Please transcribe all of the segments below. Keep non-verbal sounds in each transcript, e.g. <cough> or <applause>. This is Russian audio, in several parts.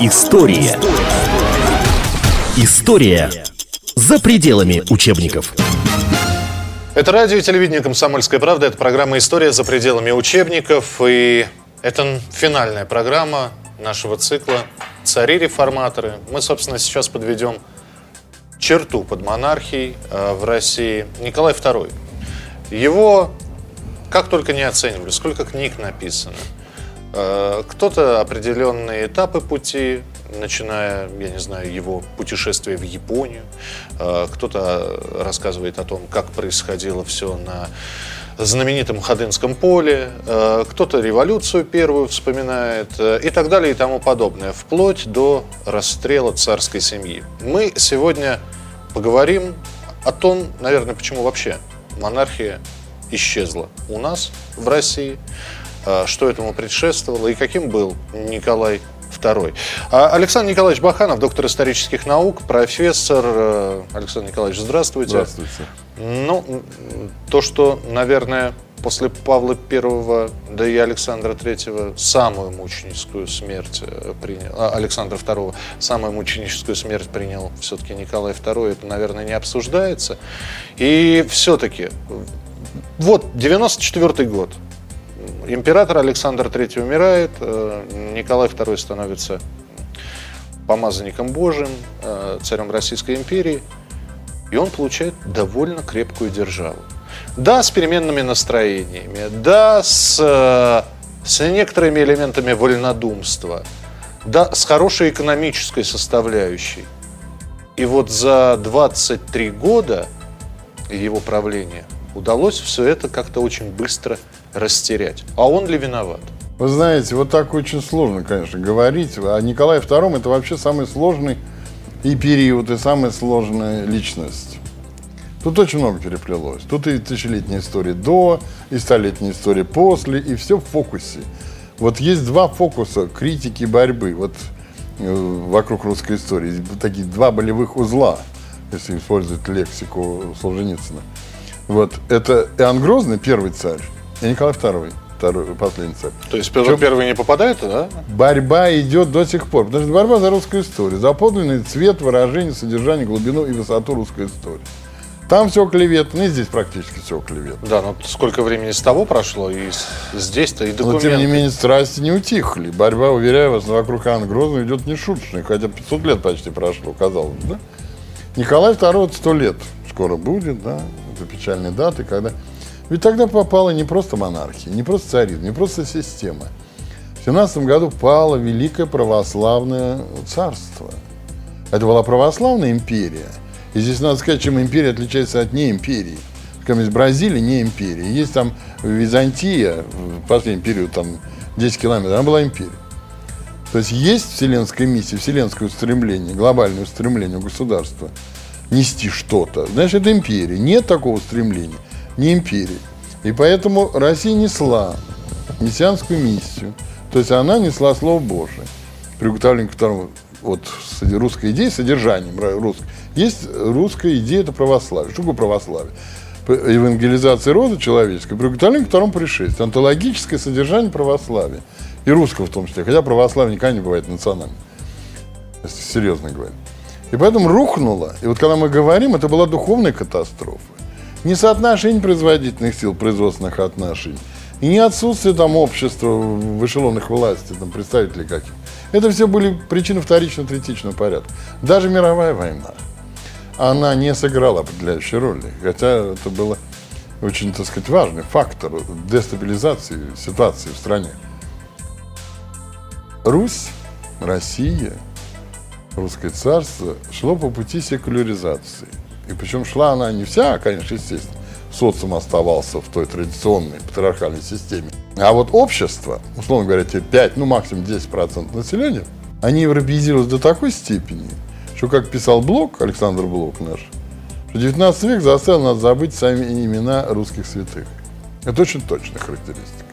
История. История за пределами учебников. Это радио и телевидение «Комсомольская правда». Это программа «История за пределами учебников». И это финальная программа нашего цикла «Цари-реформаторы». Мы, собственно, сейчас подведем черту под монархией э, в России. Николай II. Его как только не оценивали, сколько книг написано. Э, кто-то определенные этапы пути, начиная, я не знаю, его путешествие в Японию. Э, кто-то рассказывает о том, как происходило все на знаменитом Ходынском поле, э, кто-то революцию первую вспоминает и так далее и тому подобное, вплоть до расстрела царской семьи. Мы сегодня поговорим о том, наверное, почему вообще монархия исчезла у нас в России, а, что этому предшествовало и каким был Николай II. А, Александр Николаевич Баханов, доктор исторических наук, профессор. Э, Александр Николаевич, здравствуйте. Здравствуйте. Ну, то, что, наверное, после Павла I, да и Александра III самую мученическую смерть э, принял, а, Александра II самую мученическую смерть принял все-таки Николай II, это, наверное, не обсуждается. И все-таки вот, 94 год. Император Александр III умирает, э, Николай II становится помазанником Божьим, э, царем Российской империи, и он получает довольно крепкую державу. Да, с переменными настроениями, да, с, э, с некоторыми элементами вольнодумства, да, с хорошей экономической составляющей. И вот за 23 года его правления – удалось все это как-то очень быстро растерять. А он ли виноват? Вы знаете, вот так очень сложно, конечно, говорить. А Николай II это вообще самый сложный и период, и самая сложная личность. Тут очень много переплелось. Тут и тысячелетняя история до, и столетняя история после, и все в фокусе. Вот есть два фокуса критики борьбы вот, э, вокруг русской истории. Такие два болевых узла, если использовать лексику Солженицына. Вот. Это Иоанн Грозный, первый царь, и Николай II, второй, последний царь. То есть Петр Первый не попадает, да? Борьба идет до сих пор. Потому что борьба за русскую историю. За подлинный цвет, выражение, содержание, глубину и высоту русской истории. Там все клевет, ну и здесь практически все клевет. Да, но сколько времени с того прошло, и здесь-то, и документы. Но тем не менее страсти не утихли. Борьба, уверяю вас, вокруг Иоанна Грозного идет не шуточная, хотя 500 лет почти прошло, казалось бы, да? Николай II 100 лет скоро будет, да, это печальные даты, когда... Ведь тогда попала не просто монархия, не просто царизм, не просто система. В 17 году пало Великое Православное Царство. Это была православная империя. И здесь надо сказать, чем империя отличается от неимперии. Как есть Бразилия не империя. Есть там Византия, в последний период, там 10 километров, она была империей. То есть есть вселенская миссия, вселенское устремление, глобальное устремление государства – нести что-то, значит, это империя. Нет такого стремления, не империи. И поэтому Россия несла мессианскую миссию. То есть она несла Слово Божие. Приготовление к второму вот русской идеи, содержанием русской. Есть русская идея, это православие. Что такое православие? Евангелизация рода человеческого, приготовление к второму пришествию. Антологическое содержание православия. И русского в том числе. Хотя православие никогда не бывает национальным. Если серьезно говоря. И поэтому рухнуло. И вот когда мы говорим, это была духовная катастрофа. Не соотношение производительных сил, производственных отношений, и не отсутствие там общества в эшелонах власти, там представителей каких. Это все были причины вторичного, третичного порядка. Даже мировая война, она не сыграла определяющей роли. Хотя это было очень, так сказать, важный фактор дестабилизации ситуации в стране. Русь, Россия – русское царство шло по пути секуляризации. И причем шла она не вся, конечно, естественно, социум оставался в той традиционной патриархальной системе. А вот общество, условно говоря, те 5, ну максимум 10% населения, они европеизировались до такой степени, что, как писал Блок, Александр Блок наш, что 19 век заставил нас забыть сами имена русских святых. Это очень точная характеристика.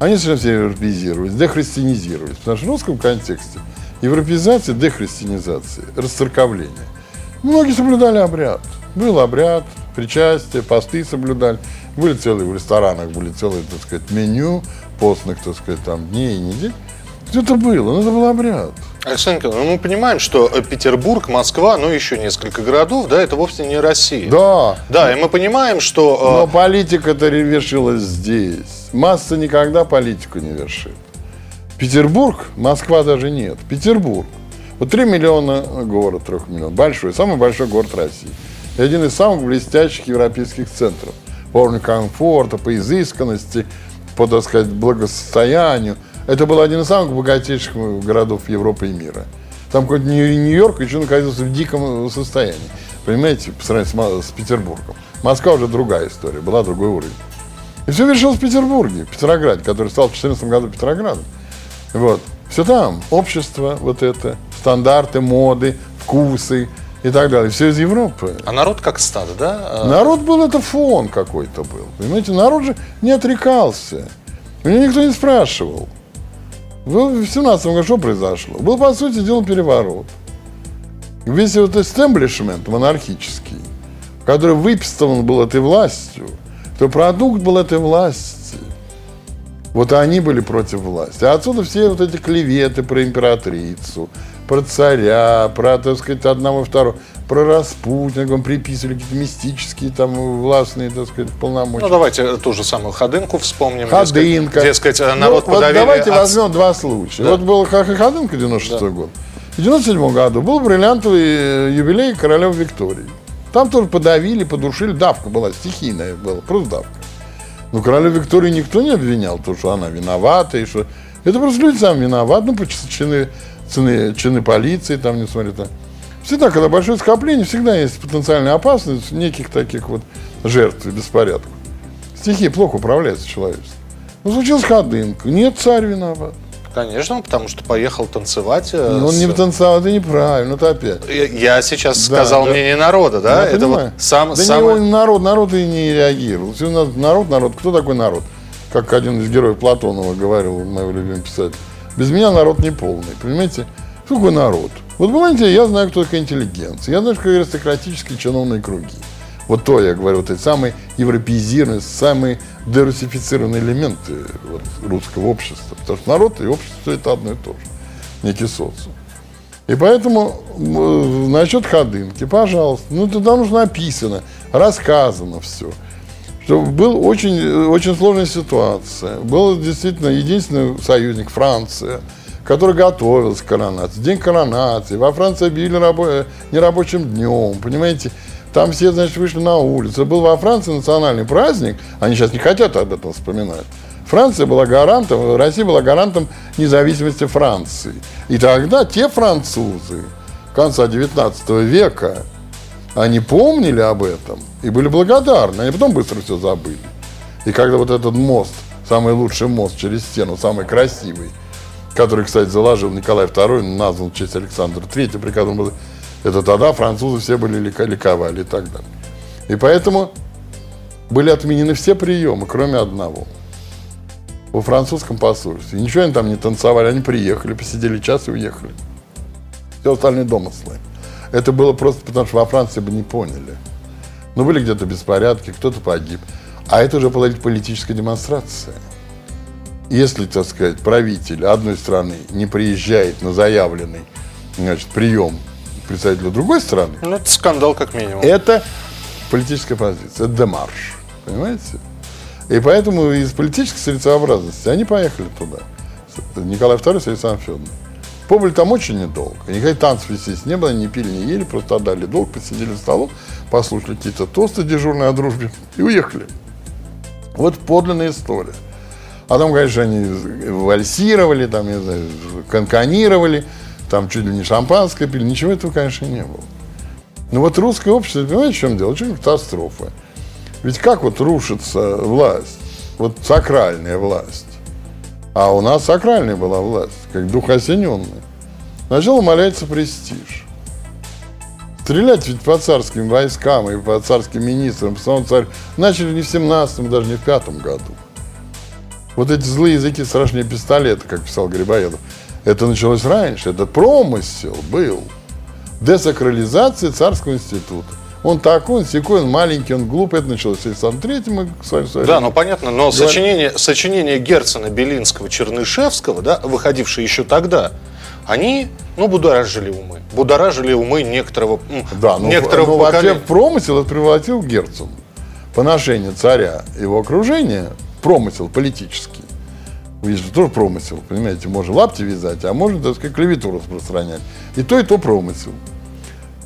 Они совсем все европеизировались, дехристианизировались, потому что в русском контексте – Европеизация, дехристианизация, расцерковление. Многие соблюдали обряд. Был обряд, причастие, посты соблюдали. Были целые в ресторанах, были целые, так сказать, меню постных, так сказать, там дней и недель. Это было, но это был обряд. Александр Николаевич, ну мы понимаем, что э, Петербург, Москва, ну еще несколько городов, да, это вовсе не Россия. Да. Да, и мы понимаем, что... Но э, политика-то вершилась здесь. Масса никогда политику не вершит. Петербург, Москва даже нет. Петербург. Вот 3 миллиона город, 3 миллионов. Большой, самый большой город России. И один из самых блестящих европейских центров. По уровню комфорта, по изысканности, по, так сказать, благосостоянию. Это был один из самых богатейших городов Европы и мира. Там Нью- Нью-Йорк еще находился в диком состоянии. Понимаете, по сравнению с, с Петербургом. Москва уже другая история, была другой уровень. И все вершилось в Петербурге, в Петрограде, который стал в 2014 году Петроградом. Вот. Все там. Общество вот это, стандарты, моды, вкусы и так далее. Все из Европы. А народ как стадо, да? Э, Народ был, это фон какой-то был. Понимаете, народ же не отрекался. Него никто не спрашивал. В 17 году что произошло? Был, по сути дела, переворот. Весь вот истеблишмент монархический, который выпистован был этой властью, то продукт был этой власти. Вот они были против власти. А отсюда все вот эти клеветы про императрицу, про царя, про, так сказать, одного второго, про Распутина, вам приписывали какие-то мистические там властные, так сказать, полномочия. Ну, давайте ту же самую Ходынку вспомним. Ходынка. Дескать, дескать, Ну, народ вот подавили давайте от- возьмем два случая. Да. Вот был Ходынка 96 год. В 97 году был бриллиантовый э, юбилей королевы Виктории. Там тоже подавили, подушили. Давка была стихийная, была, просто давка. Но королеву Викторию никто не обвинял, то, что она виновата. И что... Это просто люди сами виноваты. Ну, чины, цены, чины полиции, там, несмотря на... Всегда, когда большое скопление, всегда есть потенциальная опасность неких таких вот жертв и беспорядков. Стихия плохо управляется человечеством. Ну, случилась ходынка. Нет, царь виноват. Конечно, потому что поехал танцевать. э, Он с- не танцевал, это неправильно, это опять. Я- Я сейчас Да, сказал да. мнение народа, да? Я это понимаю. вот сам, да самое- не он народ, народ и не реагировал. Все народ, народ. Кто такой народ? Как один из героев Платонова говорил, мой любимый писатель. Без меня народ не полный. Понимаете? Что такое народ? Вот понимаете, я знаю, кто такая интеллигенция. Я знаю, что такое аристократические чиновные круги. Вот то, я говорю, вот эти самые европеизированные, самые дерусифицированные элементы вот, русского общества. Потому что народ и общество это одно и то же. Некий социум. И поэтому м, насчет ходынки, пожалуйста, ну туда нужно написано, рассказано все. Что был очень, э, очень сложная ситуация. Был действительно единственный союзник Франция, который готовился к коронации. День коронации. Во Франции объявили рабо- нерабочим днем, понимаете? Там все, значит, вышли на улицу. Был во Франции национальный праздник. Они сейчас не хотят об этом вспоминать. Франция была гарантом, Россия была гарантом независимости Франции. И тогда те французы конца 19 века, они помнили об этом и были благодарны. Они потом быстро все забыли. И когда вот этот мост, самый лучший мост через стену, самый красивый, который, кстати, заложил Николай II, назван в честь Александра III, при котором был- это тогда французы все были лика- ликовали и так далее. И поэтому были отменены все приемы, кроме одного. Во французском посольстве. Ничего они там не танцевали, они приехали, посидели час и уехали. Все остальные домыслы. Это было просто потому, что во Франции бы не поняли. Ну, были где-то беспорядки, кто-то погиб. А это уже была политическая демонстрация. Если, так сказать, правитель одной страны не приезжает на заявленный значит, прием представителя другой страны, Ну, это скандал как минимум. это политическая позиция, это демарш. Понимаете? И поэтому из политической целесообразности они поехали туда. Николай II с Александром Федоровым. Побыли там очень недолго. Никаких танцев, естественно, не было, не пили, не ели, просто отдали долг, посидели за столом, послушали какие-то тосты дежурные о дружбе и уехали. Вот подлинная история. А там, конечно, они вальсировали, там, не знаю, канканировали, там чуть ли не шампанское пили. Ничего этого, конечно, не было. Ну вот русское общество, понимаете, в чем дело? Очень катастрофа. Ведь как вот рушится власть? Вот сакральная власть. А у нас сакральная была власть, как дух осененный. Сначала умаляется престиж. Стрелять ведь по царским войскам и по царским министрам, по самому царю, начали не в 17 даже не в пятом году. Вот эти злые языки страшнее пистолета, как писал Грибоедов. Это началось раньше, это промысел был. Десакрализация царского института. Он такой, он секой, он маленький, он глупый. Это началось с Александром Третьим, мы с вами говорили. Да, ну понятно, но сочинения, сочинения Герцена, Белинского, Чернышевского, да, выходившие еще тогда, они ну, будоражили умы. Будоражили умы некоторого, Да, ну, некоторого ну, вообще в промысел это превратил Герцен. Поношение царя и его окружения, промысел политический. Видишь, тоже промысел, понимаете, можно лапти вязать, а можно, так сказать, клевету распространять. И то, и то промысел.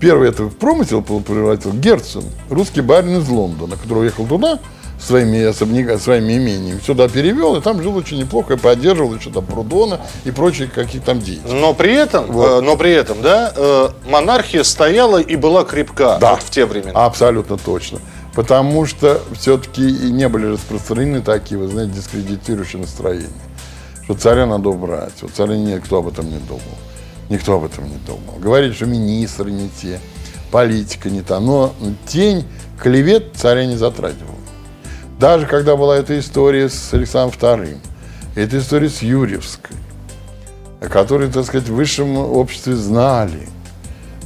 Первый это в промысел превратил Герцен, русский барин из Лондона, который уехал туда своими особняками, своими имениями, сюда перевел, и там жил очень неплохо, и поддерживал еще там Прудона и прочие какие там деятели. Но при этом, э, но при этом, да, э, монархия стояла и была крепка Да. вот в те времена. Абсолютно точно. Потому что все-таки и не были распространены такие, вы знаете, дискредитирующие настроения. Что царя надо убрать. Вот царя никто об этом не думал. Никто об этом не думал. Говорили, что министры не те, политика не та. Но тень клевет царя не затрагивала. Даже когда была эта история с Александром II, эта история с Юрьевской, которой, так сказать, в высшем обществе знали,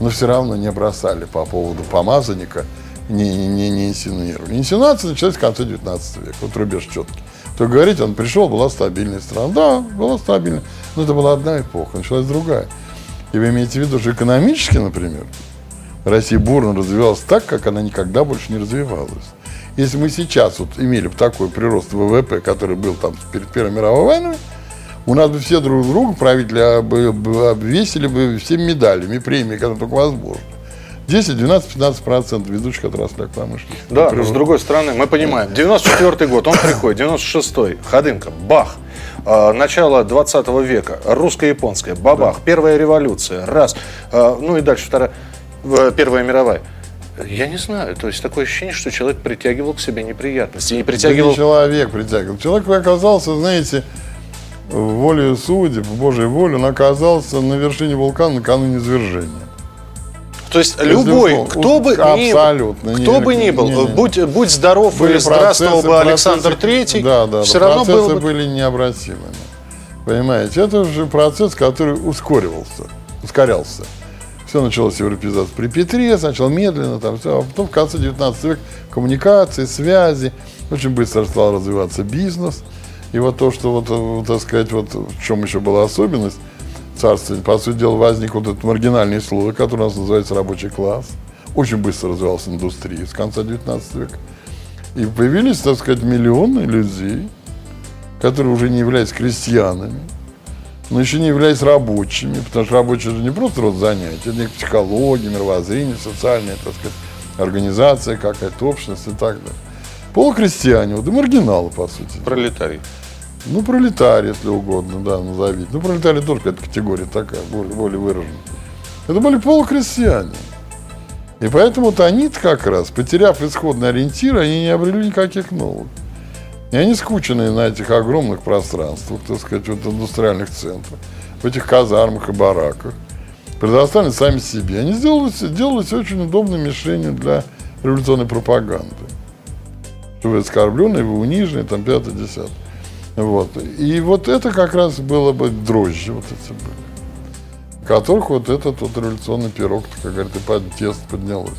но все равно не бросали по поводу помазанника, не, не, не, инсинуировали. Инсинуация началась в конце 19 века, вот рубеж четкий. То говорить, он пришел, была стабильная страна. Да, была стабильная, но это была одна эпоха, началась другая. И вы имеете в виду, что экономически, например, Россия бурно развивалась так, как она никогда больше не развивалась. Если мы сейчас вот имели бы такой прирост ВВП, который был там перед Первой мировой войной, у нас бы все друг друга, правители, бы обвесили бы всеми медалями, премиями, которые только возможно. 10, 12, 15 процентов ведущих отраслях промышленности. Да, но Прирост. с другой стороны, мы понимаем, 94 год, он приходит, 96-й, Ходынка, бах, А, начало 20 века, русско-японская, бабах, первая революция, раз, А, ну и дальше вторая, первая мировая. Я не знаю, то есть такое ощущение, что человек притягивал к себе неприятности, не Да притягивал... не человек притягивал. Человек оказался, знаете, волею судеб, Божьей волей, он оказался на вершине вулкана накануне извержения. То есть любой, Безусловно. кто бы ни Абсолютно. кто Не- бы ни был, не- не. будь, будь здоров Были или здравствовал бы Александр Третий, да, да, все да, равно процессы был бы... были необратимыми. Понимаете, это же процесс, который ускоривался, ускорялся. Все началось с европеизации при Петре, сначала медленно, там все, а потом в конце 19 века коммуникации, связи, очень быстро стал развиваться бизнес. И вот то, что вот, э, так сказать, вот в чем еще была особенность царствования, по сути дела, возник вот этот маргинальный слой, который у нас называется рабочий класс. Очень быстро развивалась индустрия с конца 19 века. И появились, так сказать, миллионы людей, которые уже не являются крестьянами, но еще не являясь рабочими, потому что рабочие же не просто род занятий, это некая психология, мировоззрение, социальная, так сказать, организация, какая-то общность и так далее. Полукрестьяне, вот и маргиналы, по сути. Пролетарий. Ну, пролетарий, если угодно, да, назовите. Ну, пролетарий тоже какая-то категория такая, более, более выраженная. Это были полукрестьяне. И поэтому вот они как раз, потеряв исходный ориентир, они не обрели никаких новых. И они скученные на этих огромных пространствах, так сказать, вот индустриальных центрах, в этих казармах и бараках, предоставлены сами себе. Они сделали, сделались очень удобной мишенью для революционной пропаганды. Что вы оскорбленные, вы униженные, там, пятое, десятое. Вот. И вот это как раз было бы дрожжи вот эти были. Которых вот этот вот революционный пирог, как говорят, и под тест поднялось.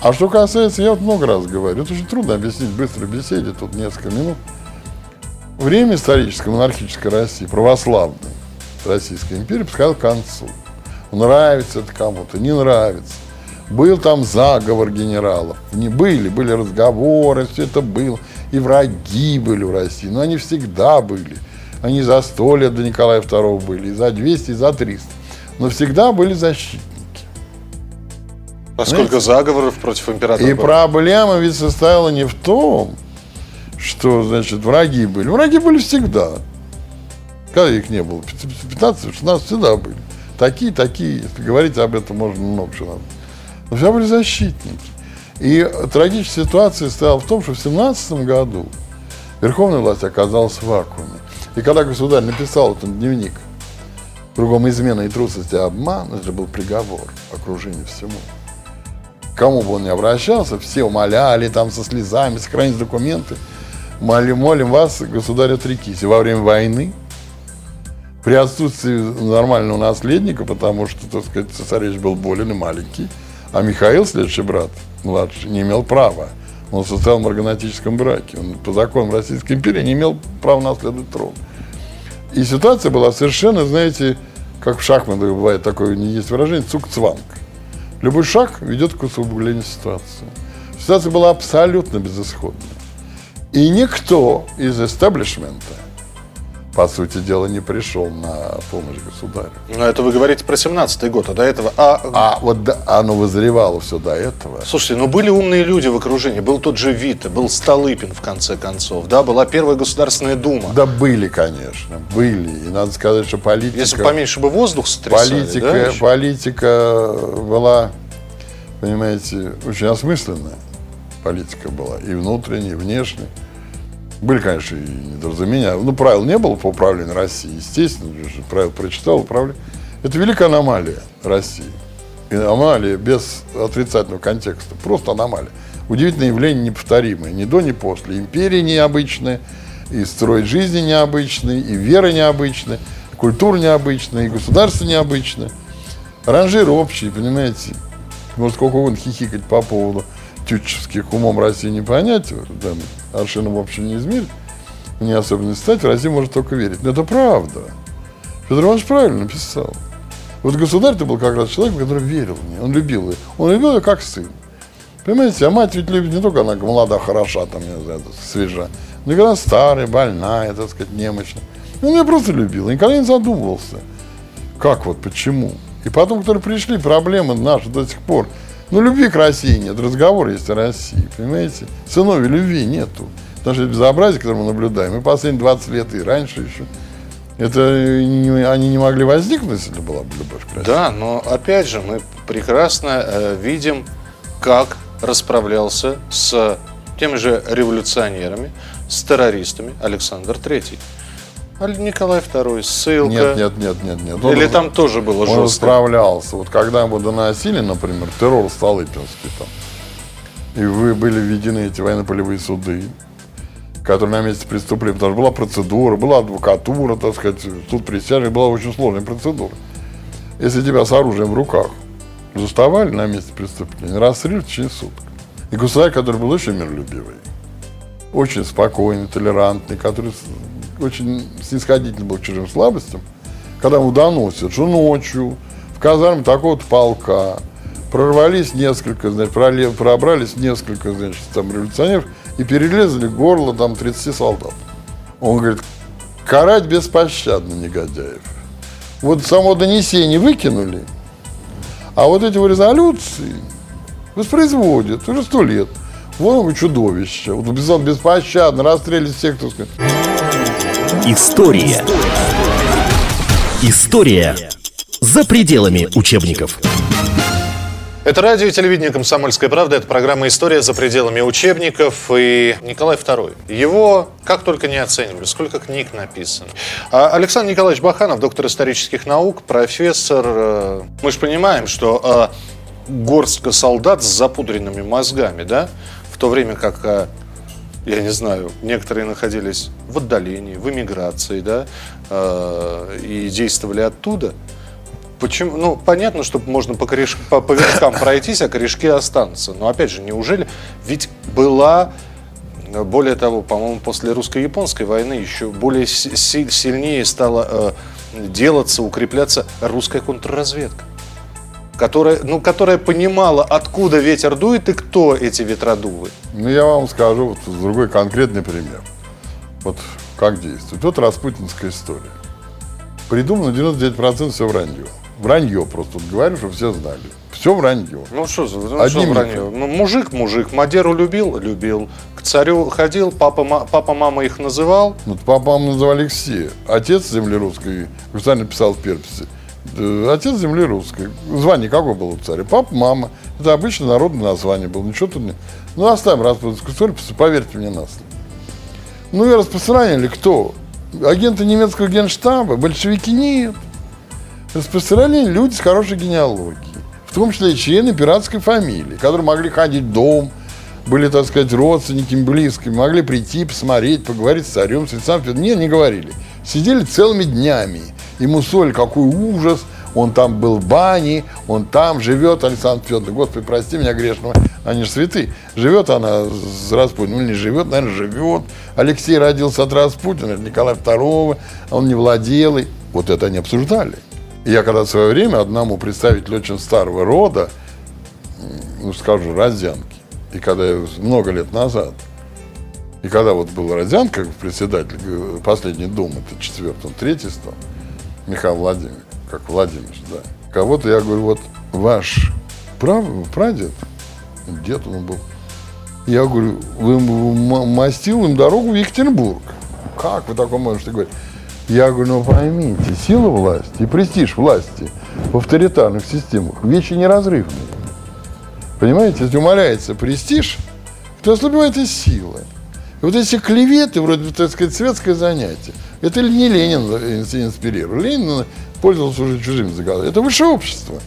А что касается, я вот много раз говорю, это очень трудно объяснить в быстрой беседе, тут несколько минут. Время исторической монархической России, православной Российской империи, подходило к концу. Нравится это кому-то, не нравится. Был там заговор генералов. Не были, были разговоры, все это было. И враги были в России, но они всегда были. Они за сто лет до Николая II были, и за 200, и за 300. Но всегда были защитники. А сколько заговоров против императора И было? проблема ведь состояла не в том, что, значит, враги были. Враги были всегда. Когда их не было? 15-16 всегда были. Такие, такие. Если говорить об этом, можно много чего надо. Но всегда были защитники. И трагическая ситуация стояла в том, что в 17 году верховная власть оказалась в вакууме. И когда государь написал этот дневник, кругом измена и трусость и обман, это был приговор окружению всему кому бы он ни обращался, все умоляли там со слезами, сохранить документы. Молим, молим вас, государь, отрекись. И во время войны, при отсутствии нормального наследника, потому что, так сказать, цесаревич был болен и маленький, а Михаил, следующий брат, младший, не имел права. Он состоял в марганатическом браке. Он по законам Российской империи не имел права наследовать трон. И ситуация была совершенно, знаете, как в шахматах бывает такое, не есть выражение, цук-цванг. Любой шаг ведет к усугублению ситуации. Ситуация была абсолютно безысходной. И никто из эстаблишмента по сути дела, не пришел на помощь государю. Но это вы говорите про 17-й год, а до этого... А, а вот да, оно вызревало все до этого. Слушайте, ну были умные люди в окружении. Был тот же Вита, был Столыпин, в конце концов. Да, была первая Государственная Дума. Да были, конечно, были. И надо сказать, что политика... Если поменьше бы воздух сотрясали, политика, да? Политика была, понимаете, очень осмысленная. Политика была и внутренняя, и внешняя. Были, конечно, и недоразумения. Ну, правил не было по управлению Россией. Естественно, правил прочитал, управление. Это великая аномалия России. И аномалия без отрицательного контекста. Просто аномалия. Удивительное явление неповторимое. Ни до, ни после. Империя необычная, и строй жизни необычный, и вера необычная, и культура необычная, и государство необычное. Ранжир общий, понимаете. Может, сколько угодно хихикать по поводу тютчевских умом России не понять, там, аршином в общем не измерить, не особенно не стать, в России может только верить. Но это правда. Федор Иванович правильно написал. Вот государь-то был как раз человек, который верил в нее, он любил ее. Он любил ее как сын. Понимаете, а мать ведь любит не только она молода, хороша, там, не знаю, свежа, но и когда старая, больная, так сказать, немощная. Он ее просто любил, никогда не задумывался. Как вот, почему? И потом, которые пришли, проблемы наши до сих пор – ну, любви к России нет, разговор есть о России, понимаете? Сыновей любви нету. Потому что это безобразие, которое мы наблюдаем, и последние 20 лет, и раньше еще, это не, они не могли возникнуть, если была бы любовь к России. Да, но опять же, мы прекрасно э, видим, как расправлялся с теми же революционерами, с террористами Александр Третий. Николай II, ссылка. Нет, нет, нет, нет, нет. Или он, там тоже было он жестко? Он справлялся. Вот когда ему доносили, например, террор Столыпинский там, и вы были введены эти военно-полевые суды, которые на месте преступления, потому что была процедура, была адвокатура, так сказать, суд присяжных, была очень сложная процедура. Если тебя с оружием в руках заставали на месте преступления, расстрелили в течение суток. И государь, который был очень миролюбивый, очень спокойный, толерантный, который очень снисходительный был к чужим слабостям, когда ему доносят, что ночью в казарме такого-то полка прорвались несколько, значит, пробрались несколько, значит, там революционеров и перелезли горло там 30 солдат. Он говорит, карать беспощадно негодяев. Вот само донесение выкинули, а вот эти резолюции воспроизводят уже сто лет. Вон чудовище. Вот беспощадно расстреливали всех, кто сказать. История. История за пределами учебников. Это радио и телевидение «Комсомольская правда». Это программа «История за пределами учебников». И Николай II. Его как только не оценивали, сколько книг написано. А Александр Николаевич Баханов, доктор исторических наук, профессор. Э, мы же понимаем, что э, горстка солдат с запудренными мозгами, да, в то время как э, я не знаю, некоторые находились в отдалении, в эмиграции, да, э, и действовали оттуда. Почему? Ну, понятно, что можно по, кореш... по, по верхам пройтись, а корешки останутся. Но опять же, неужели? Ведь была, более того, по-моему, после русско-японской войны еще более си- сильнее стала э, делаться, укрепляться русская контрразведка которая, ну, которая понимала, откуда ветер дует и кто эти ветродувы. Ну, я вам скажу вот другой конкретный пример. Вот как действует. Вот распутинская история. Придумано 99% все вранье. Вранье просто. Вот говорю, чтобы все знали. Все вранье. Ну что, ну, Одним что вранье? Ну, мужик, мужик. Мадеру любил? Любил. К царю ходил, папа, папа, мама их называл? Ну, папа, мама называли их все. Отец земли русской, специально писал в переписи, Отец земли русской. Звание какое было у царя? Папа, мама. Это обычно народное название было. Ничего тут не... Ну, оставим распутинскую историю, поверьте мне на слово. Ну и распространяли кто? Агенты немецкого генштаба? Большевики нет. Распространяли люди с хорошей генеалогией. В том числе и члены пиратской фамилии, которые могли ходить в дом, были, так сказать, родственниками близкими, могли прийти, посмотреть, поговорить с царем, с Александром Нет, не говорили. Сидели целыми днями Ему соль, какой ужас, он там был в бане, он там живет, Александр Федорович, Господи, прости меня грешного, они же святы. Живет она с Распутиным, ну не живет, наверное, живет. Алексей родился от Распутина, Николай II, он не владел. И вот это они обсуждали. И я когда в свое время одному представителю очень старого рода, ну скажу, Родзянки, и когда я много лет назад, и когда вот был Родзянко, председатель э, последней думы, это четвертый, он третий стал, Михаил Владимирович, как Владимирович, да. Кого-то я говорю, вот ваш прав, прадед, дед он был, я говорю, вы мастил им дорогу в Екатеринбург. Как вы такое можете говорить? Я говорю, ну поймите, сила власти и престиж власти в авторитарных системах вещи неразрывные. Понимаете, если умаляется престиж, то ослабевает и сила. Вот эти клеветы, вроде, так сказать, светское занятие, это не Ленин инспирировал. Ленин пользовался уже чужими заголовками. Это высшее общество.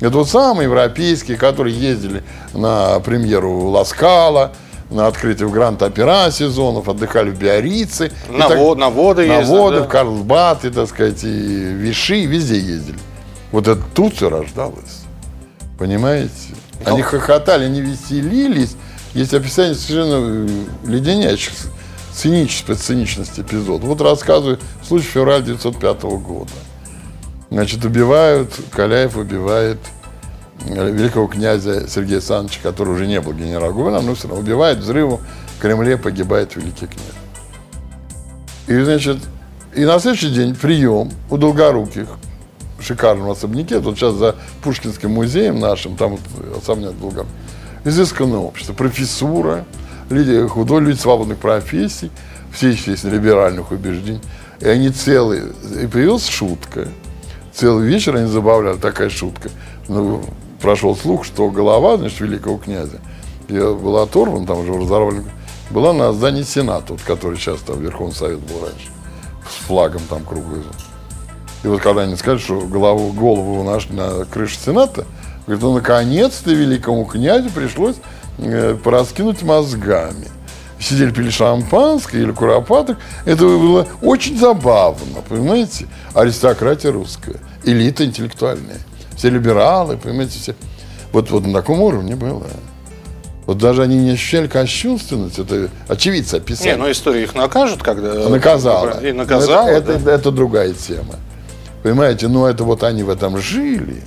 Это вот самые европейские, которые ездили на премьеру Ласкала, на открытие в Гранд-Опера сезонов, отдыхали в Биорице. На, так- во- на воды на воды, да. в Карлсбад, и, так сказать, и Виши, везде ездили. Вот это тут все рождалось. Понимаете? Они хохотали, они веселились. Есть описание совершенно э, леденящих циничества, циничность эпизод. Вот рассказываю случай февраля 1905 года. Значит, убивают, Каляев убивает э, великого князя Сергея Александровича, который уже не был генерал-губернатором, но все равно убивает взрыву, в Кремле погибает великий князь. И, значит, и на следующий день прием у Долгоруких в шикарном особняке, тут сейчас за Пушкинским музеем нашим, там вот особняк Долгоруких, изысканное общество, профессура, люди худой, свободных профессий, все, естественно, либеральных убеждений. И они целые, и появилась шутка. Целый вечер они забавляли, такая шутка. Ну, прошел слух, что голова, значит, великого князя, я была оторвана, там уже разорвали, была на здании Сената, вот, который сейчас там Верховный Совет был раньше, с флагом там круглый. И вот когда они сказали, что голову, голову нашли на крыше Сената, говорит, ну наконец-то великому князю пришлось э, пораскинуть мозгами. Сидели, пили шампанское или куропаток. Это было очень забавно, понимаете? Аристократия русская, элита интеллектуальная. Все либералы, понимаете, все. Вот, вот на таком уровне было. Вот даже они не ощущали кощунственность, это очевидцы описали. Не, ну история их накажет, когда... Наказала. И наказала, Ну, это, да. это, это другая тема. Понимаете, но это вот они в этом жили.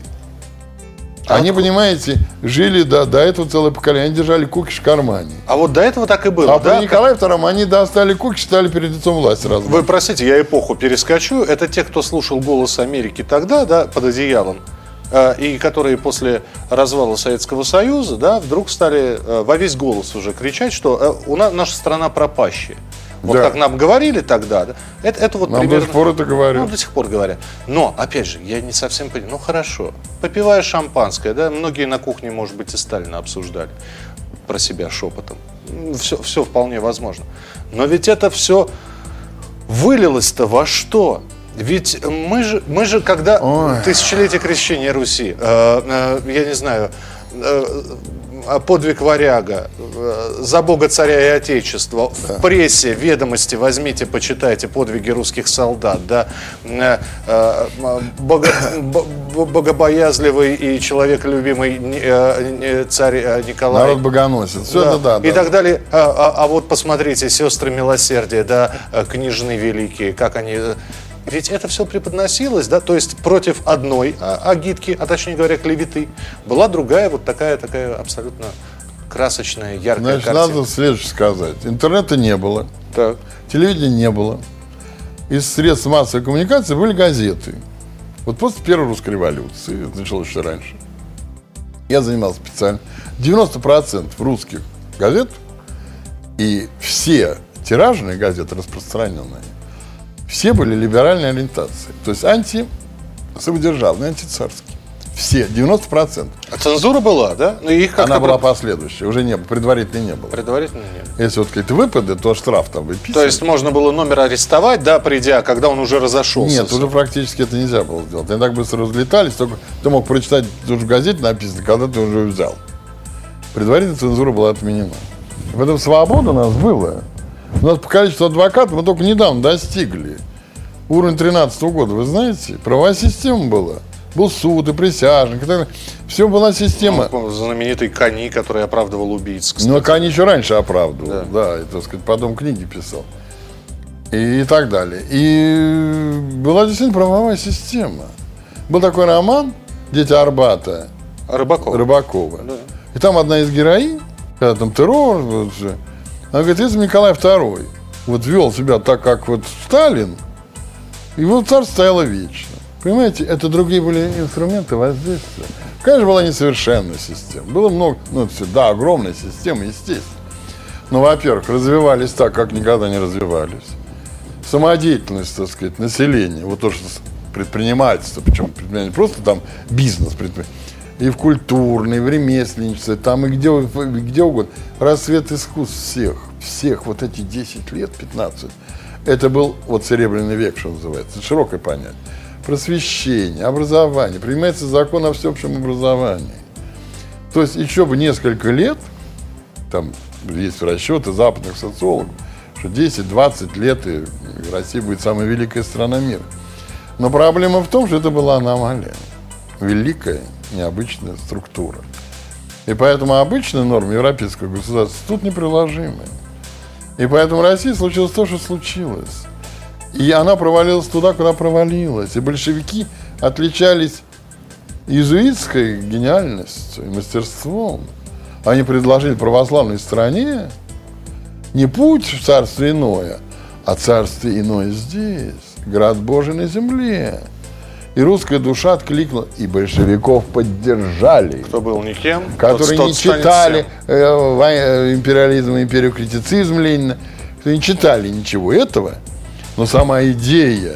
А Они, понимаете, жили до, до этого целое поколение. Они держали кукиш в кармане. А вот до этого так и было, А да? при Николае II они достали кукиш, стали перед лицом власти разом. Вы простите, я эпоху перескочу. Это те, кто слушал «Голос Америки» тогда, да, под одеялом, э, и которые после развала Советского Союза, да, вдруг стали э, во весь голос уже кричать, что э, у нас наша страна пропащая. Вот Да. как нам говорили тогда, да, это, это вот Нам до примерно... сих пор это говорят. Ну, до сих пор говорят. Но, опять же, я не совсем понимаю. Ну, хорошо. Попивая шампанское, да, многие на кухне, может быть, и Сталина обсуждали про себя шепотом. Все, все вполне возможно. Но ведь это все вылилось-то во что? Ведь мы же, мы же когда Ой. тысячелетие крещения Руси, э, э, я не знаю, подвиг варяга, э, за Бога царя и Отечества, в прессе, ведомости возьмите, почитайте подвиги русских солдат, да, э, э, бого- бо- богобоязливый и человеколюбимый э, царь э, Николай. Народ богоносит. Все это да. И да. так далее. А, а- а вот посмотрите, сестры милосердия, да, э, княжны великие, как они... Ведь это все преподносилось, да, то есть против одной а, агитки, а точнее говоря, клеветы, была другая вот такая, такая абсолютно красочная, яркая Значит, картина. надо следующее сказать. Интернета не было, Так. телевидения не было. Из средств массовой коммуникации были газеты. Вот после Первой русской революции, началось еще раньше, я занимался специально. 90% русских газет и все тиражные газеты распространенные, все были либеральной ориентации. То есть анти-самодержавные, антицарские. Все, 90%. А цензура была, да? Ну, их Она была последующая, уже не было, предварительной не было. предварительно нет. Если вот какие-то выпады, то штраф там выписывали. То есть можно было номер арестовать, да, придя, когда он уже разошелся. Нет, уже практически это нельзя было сделать. Они так быстро разлетались, только ты мог прочитать, тут же в газете написано, когда ты уже взял. Предварительная цензура была отменена. В этом свобода у нас была. У нас по количеству адвокатов мы только недавно достигли. Уровень 13 года, вы знаете, правовая система была. Был суд и присяжных. И так далее. Все была система. Ну, знаменитый Кони, который оправдывал убийц, кстати. Ну, Кани еще раньше оправдывал, да, и, так сказать, потом книги писал. И, так далее. И была действительно правовая система. Был такой роман «Дети Арбата» Рыбаков. Рыбакова. Да. И там одна из героинь, когда там террор, вот же, она говорит, это Николай II. Вот вел себя так, как вот Сталин, вот царь стояло вечно. Понимаете, это другие были инструменты воздействия. Конечно, была несовершенная система. Было много, ну, всегда огромная система, естественно. Но, во-первых, развивались так, как никогда не развивались. Самодеятельность, так сказать, населения, вот то, что предпринимательство, причем предпринимательство, просто там бизнес предпринимательство, и в культурной, и в ремесленничестве, там и где, где угодно. Расцвет искусств всех, всех вот эти 10 лет, 15, это был вот серебряный век, что называется, широкое понятие. Просвещение, образование, принимается закон о всеобщем образовании. То есть еще бы несколько лет, там есть расчеты западных социологов, что 10-20 лет и Россия будет самая великая страна мира. Но проблема в том, что это была аномалия. Великая, необычная структура. И поэтому обычная норма европейского государства тут неприложимая. И поэтому в России случилось то, что случилось. И она провалилась туда, куда провалилась. И большевики отличались иезуитской гениальностью и мастерством. Они предложили православной стране не путь в царство иное, а царство иное здесь, град Божий на земле. И русская душа откликнула, и большевиков поддержали Кто был никем, которые тот- не читали э, э, империализм и империю критицизм Ленина, кто не читали ничего этого, но сама идея,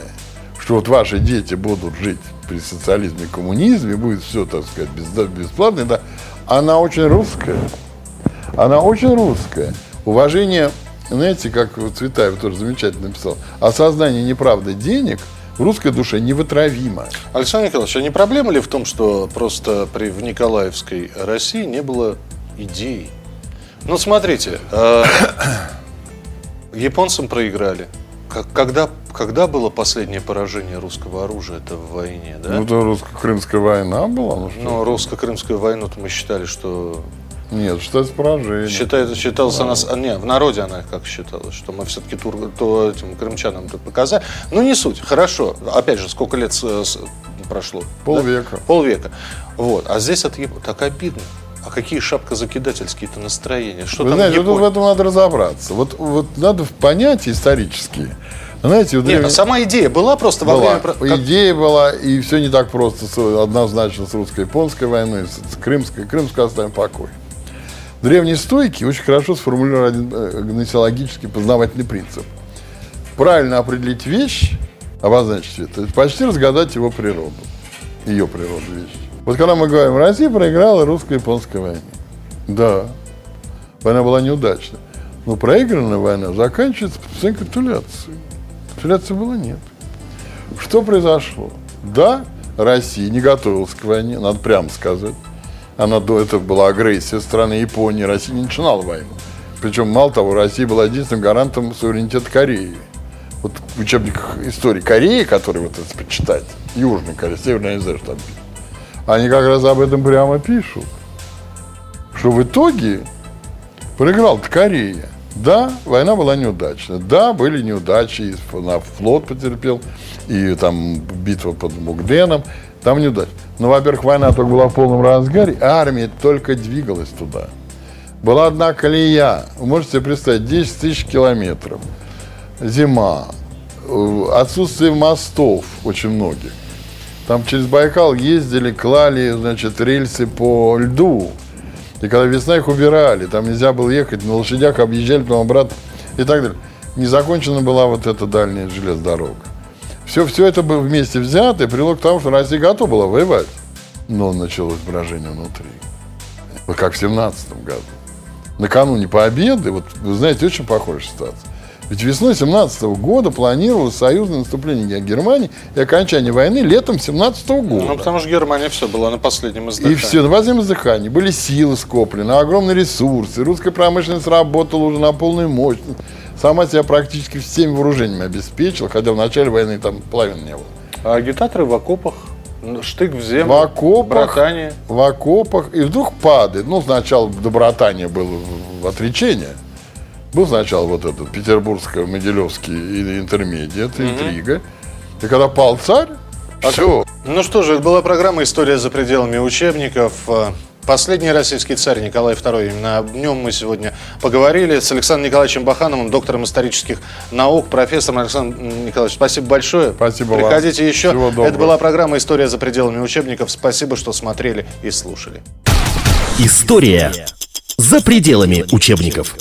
что вот ваши дети будут жить при социализме и коммунизме, будет все, так сказать, бесплатно, да, она очень русская. Она очень русская. Уважение, знаете, как Цветаев тоже замечательно написал, осознание неправды денег в русской душе невытравимо. Александр Николаевич, а не проблема ли в том, что просто при, в Николаевской России не было идей? Ну, смотрите, э, <coughs> японцам проиграли. Как- Когда, когда было последнее поражение русского оружия? Это в войне, да? Ну, то русско-крымская война была, ну? Но русско-крымскую войну-то мы считали, что... Нет, считается поражение. Считает, считалось она... с- а, Не, в народе она как считалась, что мы все-таки тур, то этим крымчанам это показали. Ну, не суть. Хорошо. Опять же, сколько лет с- с- прошло? Полвека. Да? Полвека. Вот. А здесь Яп- так обидно. А какие шапкозакидательские-то настроения? Что Вы там знаете, вот в этом надо разобраться. Вот, вот надо в понятия исторические. Знаете, в Нет, древнем- а сама идея была просто во была. время... Идея была, и все не так просто однозначно с русско-японской войной, с, крымской. Крымскую оставим в покое. Древние стойки очень хорошо сформулировали один э, гносеологический познавательный принцип. Правильно определить вещь, обозначить это, почти разгадать его природу. Ее природу вещи. Вот когда мы говорим, Россия проиграла русско-японской войне. Да, война была неудачна. Но проигранная война заканчивается подписанием капитуляции. Капитуляции было нет. Что произошло? Да, Россия не готовилась к войне, надо прямо сказать. Она до этого была агрессия страны Японии, Россия не начинала войну. Причем, мало того, Россия была единственным гарантом суверенитета Кореи. Вот в учебниках истории Кореи, которые вот это почитать, Южная Корея, Северная, не знаю, что там они как раз об этом прямо пишут. Что в итоге проиграл Корея. Да, война была неудачна. Да, были неудачи, и на флот потерпел, и там битва под Мугденом, там неудача. Но, во-первых, война только была в полном разгаре, а армия только двигалась туда. Была одна колея, вы можете себе представить, 10 тысяч километров, зима, отсутствие мостов очень многих. Там через Байкал ездили, клали, значит, рельсы по льду. И когда весна их убирали, там нельзя было ехать, на лошадях объезжали потом обратно и так далее. Не закончена была вот эта дальняя железная дорога. Все, все это было вместе взято и привело к тому, что Россия готова была воевать. Но началось брожение внутри. Вот как в 17 году. Накануне победы, вот вы знаете, очень похожая ситуация. Ведь весной 17 года планировалось союзное наступление Германии и окончание войны летом 17 года. Ну, потому что Германия все была на последнем издыхании. И все, на последнем издыхании. Были силы скоплены, огромные ресурсы. Русская промышленность работала уже на полную мощность. Сама себя практически всеми вооружениями обеспечила, хотя в начале войны там половины не было. А агитаторы в окопах, ну, штык в землю, В окопах, братание. в окопах, и вдруг падает. Ну, сначала до братания было в- отречение. Был сначала вот этот петербургско-могилевский интермедиат, интрига. И когда пал царь, Все. Ну что же, это была программа «История за пределами учебников». Последний российский царь Николай II. Именно об нем мы сегодня поговорили с Александром Николаевичем Бахановым, доктором исторических наук, профессором. Александр Николаевич, спасибо большое. Спасибо вам. Приходите еще. Всего доброго. Это была программа «История за пределами учебников». Спасибо, что смотрели и слушали. История за пределами учебников.